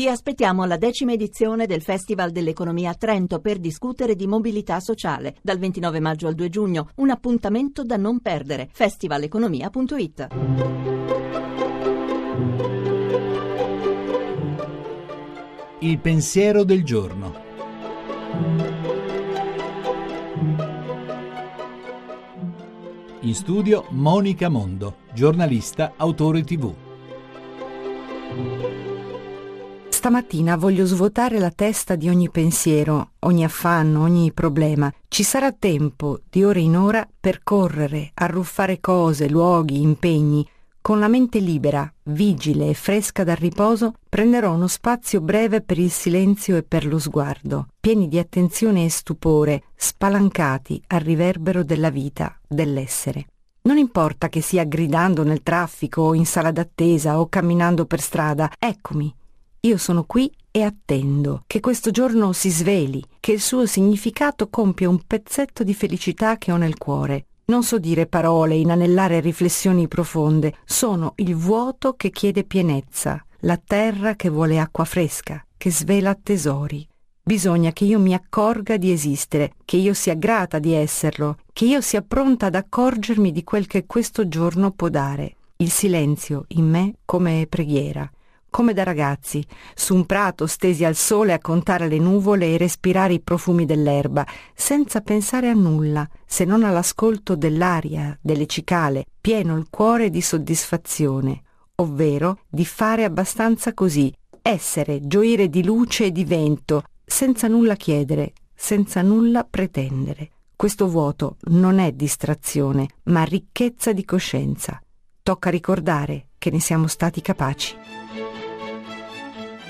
Vi aspettiamo alla decima edizione del Festival dell'Economia a Trento per discutere di mobilità sociale dal 29 maggio al 2 giugno. Un appuntamento da non perdere. festivaleconomia.it. Il pensiero del giorno. In studio Monica Mondo, giornalista, autore tv. Stamattina voglio svuotare la testa di ogni pensiero, ogni affanno, ogni problema. Ci sarà tempo, di ora in ora, per correre, arruffare cose, luoghi, impegni. Con la mente libera, vigile e fresca dal riposo, prenderò uno spazio breve per il silenzio e per lo sguardo, pieni di attenzione e stupore, spalancati al riverbero della vita, dell'essere. Non importa che sia gridando nel traffico o in sala d'attesa o camminando per strada, eccomi, io sono qui e attendo che questo giorno si sveli, che il suo significato compia un pezzetto di felicità che ho nel cuore. Non so dire parole, inanellare riflessioni profonde, sono il vuoto che chiede pienezza, la terra che vuole acqua fresca, che svela tesori. Bisogna che io mi accorga di esistere, che io sia grata di esserlo, che io sia pronta ad accorgermi di quel che questo giorno può dare. Il silenzio in me come preghiera come da ragazzi, su un prato stesi al sole a contare le nuvole e respirare i profumi dell'erba, senza pensare a nulla, se non all'ascolto dell'aria, delle cicale, pieno il cuore di soddisfazione, ovvero di fare abbastanza così, essere, gioire di luce e di vento, senza nulla chiedere, senza nulla pretendere. Questo vuoto non è distrazione, ma ricchezza di coscienza. Tocca ricordare che ne siamo stati capaci.